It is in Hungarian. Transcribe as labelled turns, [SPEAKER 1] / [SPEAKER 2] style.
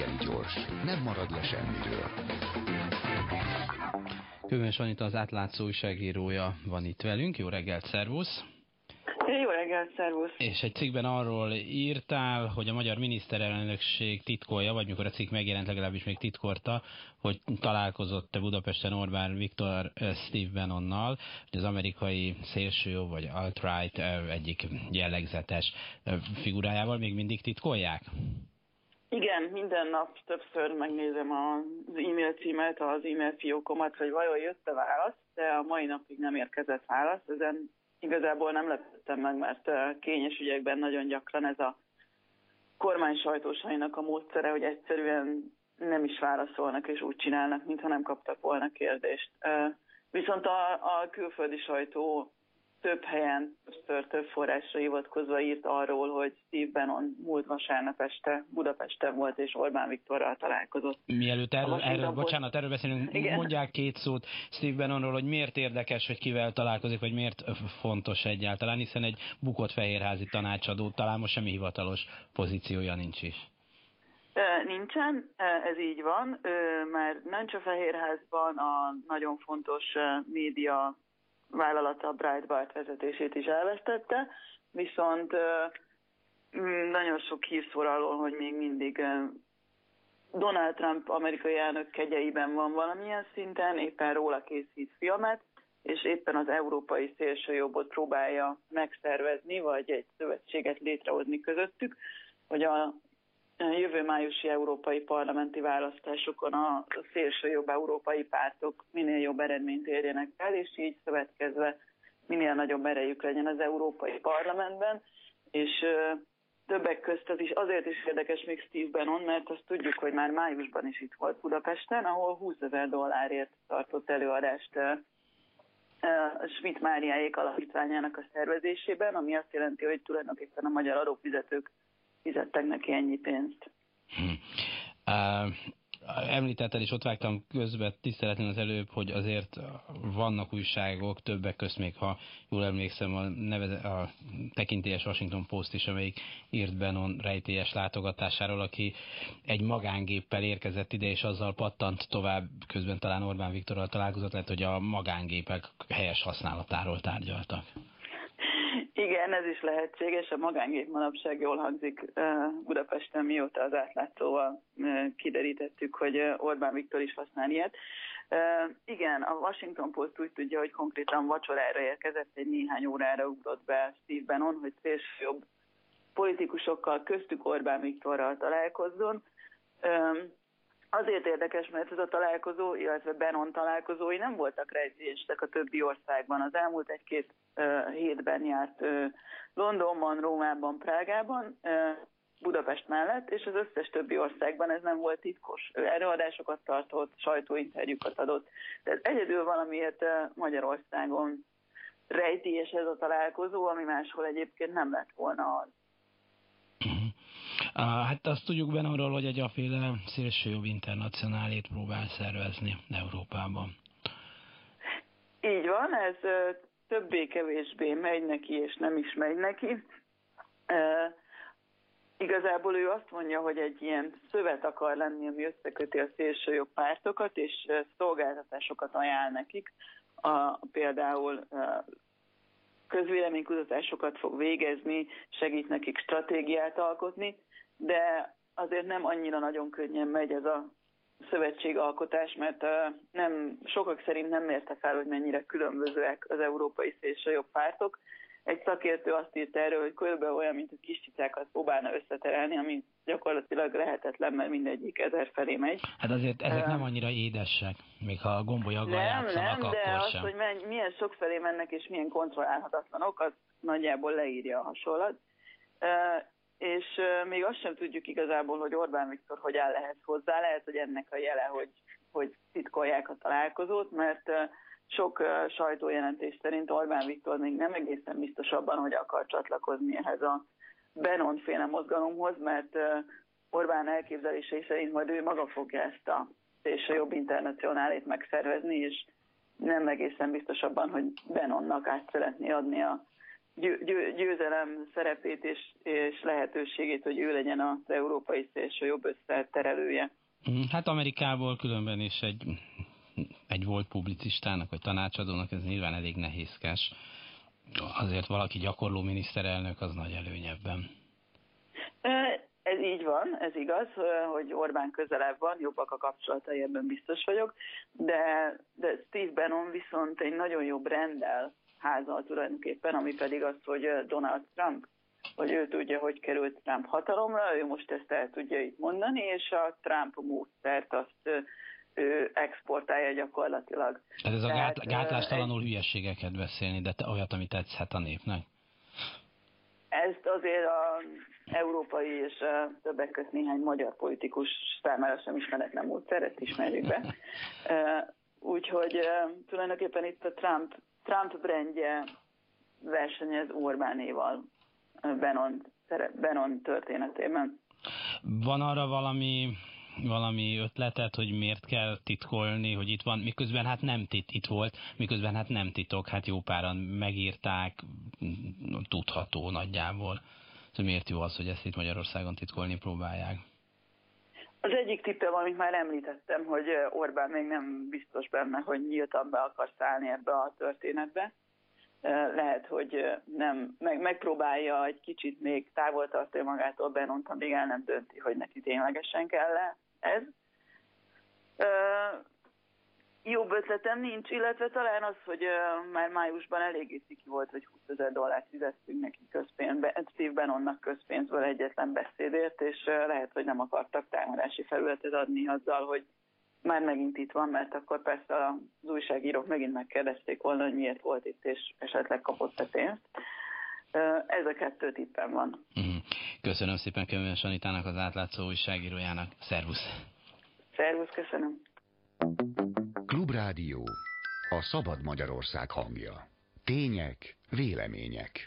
[SPEAKER 1] reggeli gyors, nem marad le semmiről.
[SPEAKER 2] Kövön Anita az átlátszó újságírója van itt velünk. Jó reggelt, szervusz!
[SPEAKER 3] Jó reggelt, szervusz!
[SPEAKER 2] És egy cikkben arról írtál, hogy a magyar miniszterelnökség titkolja, vagy mikor a cikk megjelent legalábbis még titkorta, hogy találkozott Budapesten Orbán Viktor Steve Bannonnal, hogy az amerikai szélső vagy alt-right egyik jellegzetes figurájával még mindig titkolják?
[SPEAKER 3] Igen, minden nap többször megnézem az e-mail címet, az e-mail fiókomat, hogy vajon jött-e válasz, de a mai napig nem érkezett válasz. Ezen igazából nem lepődtem meg, mert kényes ügyekben nagyon gyakran ez a kormány sajtósainak a módszere, hogy egyszerűen nem is válaszolnak, és úgy csinálnak, mintha nem kaptak volna kérdést. Viszont a, a külföldi sajtó több helyen, többször több forrásra hivatkozva írt arról, hogy Steve Bannon múlt vasárnap este Budapesten volt, és Orbán Viktorral találkozott.
[SPEAKER 2] Mielőtt erről, erről bocsánat, erről beszélünk, Igen. mondják két szót Steve Bannonról, hogy miért érdekes, hogy kivel találkozik, vagy miért fontos egyáltalán, hiszen egy bukott fehérházi tanácsadó talán most semmi hivatalos pozíciója nincs is.
[SPEAKER 3] Nincsen, ez így van, mert nem csak Fehérházban a nagyon fontos média vállalata a Breitbart vezetését is elvesztette, viszont nagyon sok hír szól arról, hogy még mindig Donald Trump amerikai elnök kegyeiben van valamilyen szinten, éppen róla készít filmet, és éppen az európai szélsőjobbot próbálja megszervezni, vagy egy szövetséget létrehozni közöttük, hogy a jövő májusi európai parlamenti választásokon a szélső jobb európai pártok minél jobb eredményt érjenek el, és így szövetkezve minél nagyobb erejük legyen az európai parlamentben, és többek közt az is azért is érdekes még Steve Bannon, mert azt tudjuk, hogy már májusban is itt volt Budapesten, ahol 20 ezer dollárért tartott előadást Schmidt Máriáék alapítványának a szervezésében, ami azt jelenti, hogy tulajdonképpen a magyar adófizetők fizettek neki ennyi pénzt. Hm.
[SPEAKER 2] Uh, említetted, és ott vágtam közben tiszteletlen az előbb, hogy azért vannak újságok, többek közt még, ha jól emlékszem, a, neveze, a tekintélyes Washington Post is, amelyik írt Benon rejtélyes látogatásáról, aki egy magángéppel érkezett ide, és azzal pattant tovább, közben talán Orbán Viktorral találkozott, lehet, hogy a magángépek helyes használatáról tárgyaltak.
[SPEAKER 3] Igen, ez is lehetséges. A magángép manapság jól hangzik Budapesten, mióta az átlátszóval kiderítettük, hogy Orbán Viktor is használ ilyet. Igen, a Washington Post úgy tudja, hogy konkrétan vacsorára érkezett, egy néhány órára ugrott be Steve Bannon, hogy jobb politikusokkal, köztük Orbán Viktorral találkozzon. Azért érdekes, mert ez a találkozó, illetve Benon találkozói nem voltak rejtések a többi országban. Az elmúlt egy-két uh, hétben járt uh, Londonban, Rómában, Prágában, uh, Budapest mellett, és az összes többi országban ez nem volt titkos. Ő előadásokat tartott, sajtóinterjúkat adott. Tehát egyedül valamiért Magyarországon rejtélyes ez a találkozó, ami máshol egyébként nem lett volna az.
[SPEAKER 2] Hát azt tudjuk benne arról, hogy egy aféle szélsőjobb internacionálét próbál szervezni Európában.
[SPEAKER 3] Így van, ez többé-kevésbé megy neki, és nem is megy neki. Igazából ő azt mondja, hogy egy ilyen szövet akar lenni, ami összeköti a szélsőjobb pártokat, és szolgáltatásokat ajánl nekik. A, például közvéleménykutatásokat fog végezni, segít nekik stratégiát alkotni, de azért nem annyira nagyon könnyen megy ez a szövetségalkotás, mert nem, sokak szerint nem mérte fel, hogy mennyire különbözőek az európai szélsőjobb pártok. Egy szakértő azt írta erről, hogy körülbelül olyan, mint a kis cicákat próbálna összeterelni, ami gyakorlatilag lehetetlen, mert mindegyik ezer felé megy.
[SPEAKER 2] Hát azért ezek nem annyira édesek, még ha a gombolyaggal
[SPEAKER 3] nem,
[SPEAKER 2] játszanak,
[SPEAKER 3] nem, de az, hogy milyen sok felé mennek és milyen kontrollálhatatlanok, az nagyjából leírja a hasonlat. És még azt sem tudjuk igazából, hogy Orbán Viktor hogy áll ehhez hozzá. Lehet, hogy ennek a jele, hogy, hogy titkolják a találkozót, mert sok sajtójelentés szerint Orbán Viktor még nem egészen biztos abban, hogy akar csatlakozni ehhez a Benon féle mozgalomhoz, mert Orbán elképzelései szerint majd ő maga fogja ezt a szélső jobb internacionálét megszervezni, és nem egészen biztos abban, hogy Benonnak át szeretné adni a győzelem szerepét és, és lehetőségét, hogy ő legyen az európai szélső jobb összeterelője.
[SPEAKER 2] Mm, hát Amerikából különben is egy, egy volt publicistának vagy tanácsadónak ez nyilván elég nehézkes. Azért valaki gyakorló miniszterelnök az nagy előnyebben.
[SPEAKER 3] Ez így van, ez igaz, hogy Orbán közelebb van, jobbak a kapcsolatai, ebben biztos vagyok, de, de Steve Bannon viszont egy nagyon jobb rendel házal tulajdonképpen, ami pedig az, hogy Donald Trump, hogy ő tudja, hogy került Trump hatalomra, ő most ezt el tudja itt mondani, és a Trump módszert azt ő exportálja gyakorlatilag.
[SPEAKER 2] Tehát ez a Tehát, gátlástalanul egy... hülyességeket beszélni, de te olyat, ami tetszhet a népnek?
[SPEAKER 3] Ezt azért a európai és többek között néhány magyar politikus számára sem ismeretlen módszer, ezt ismerjük be. Úgyhogy tulajdonképpen itt a Trump, Trump brandje versenyez Orbánéval Benon, Benon történetében.
[SPEAKER 2] Van arra valami valami ötletet, hogy miért kell titkolni, hogy itt van, miközben hát nem tit, itt volt, miközben hát nem titok, hát jó páran megírták, tudható nagyjából. Szóval miért jó az, hogy ezt itt Magyarországon titkolni próbálják?
[SPEAKER 3] Az egyik tippem, amit már említettem, hogy Orbán még nem biztos benne, hogy nyíltan be akar szállni ebbe a történetbe. Lehet, hogy nem, meg, megpróbálja egy kicsit még távol tartani magától Benont, amíg el nem dönti, hogy neki ténylegesen kell -e ez jobb ötletem nincs, illetve talán az, hogy uh, már májusban eléggé sziki volt, hogy 20 ezer dollárt fizettünk neki közpénzbe, Steve Bannonnak közpénzből egyetlen beszédért, és uh, lehet, hogy nem akartak támadási felületet adni azzal, hogy már megint itt van, mert akkor persze az újságírók megint megkérdezték volna, hogy miért volt itt, és esetleg kapott a pénzt. Uh, ez a kettő tippem van.
[SPEAKER 2] Mhm. Köszönöm szépen Kömön Sanitának, az átlátszó újságírójának. Szervusz!
[SPEAKER 3] Szervusz, köszönöm!
[SPEAKER 1] Klubrádió. A szabad Magyarország hangja. Tények, vélemények.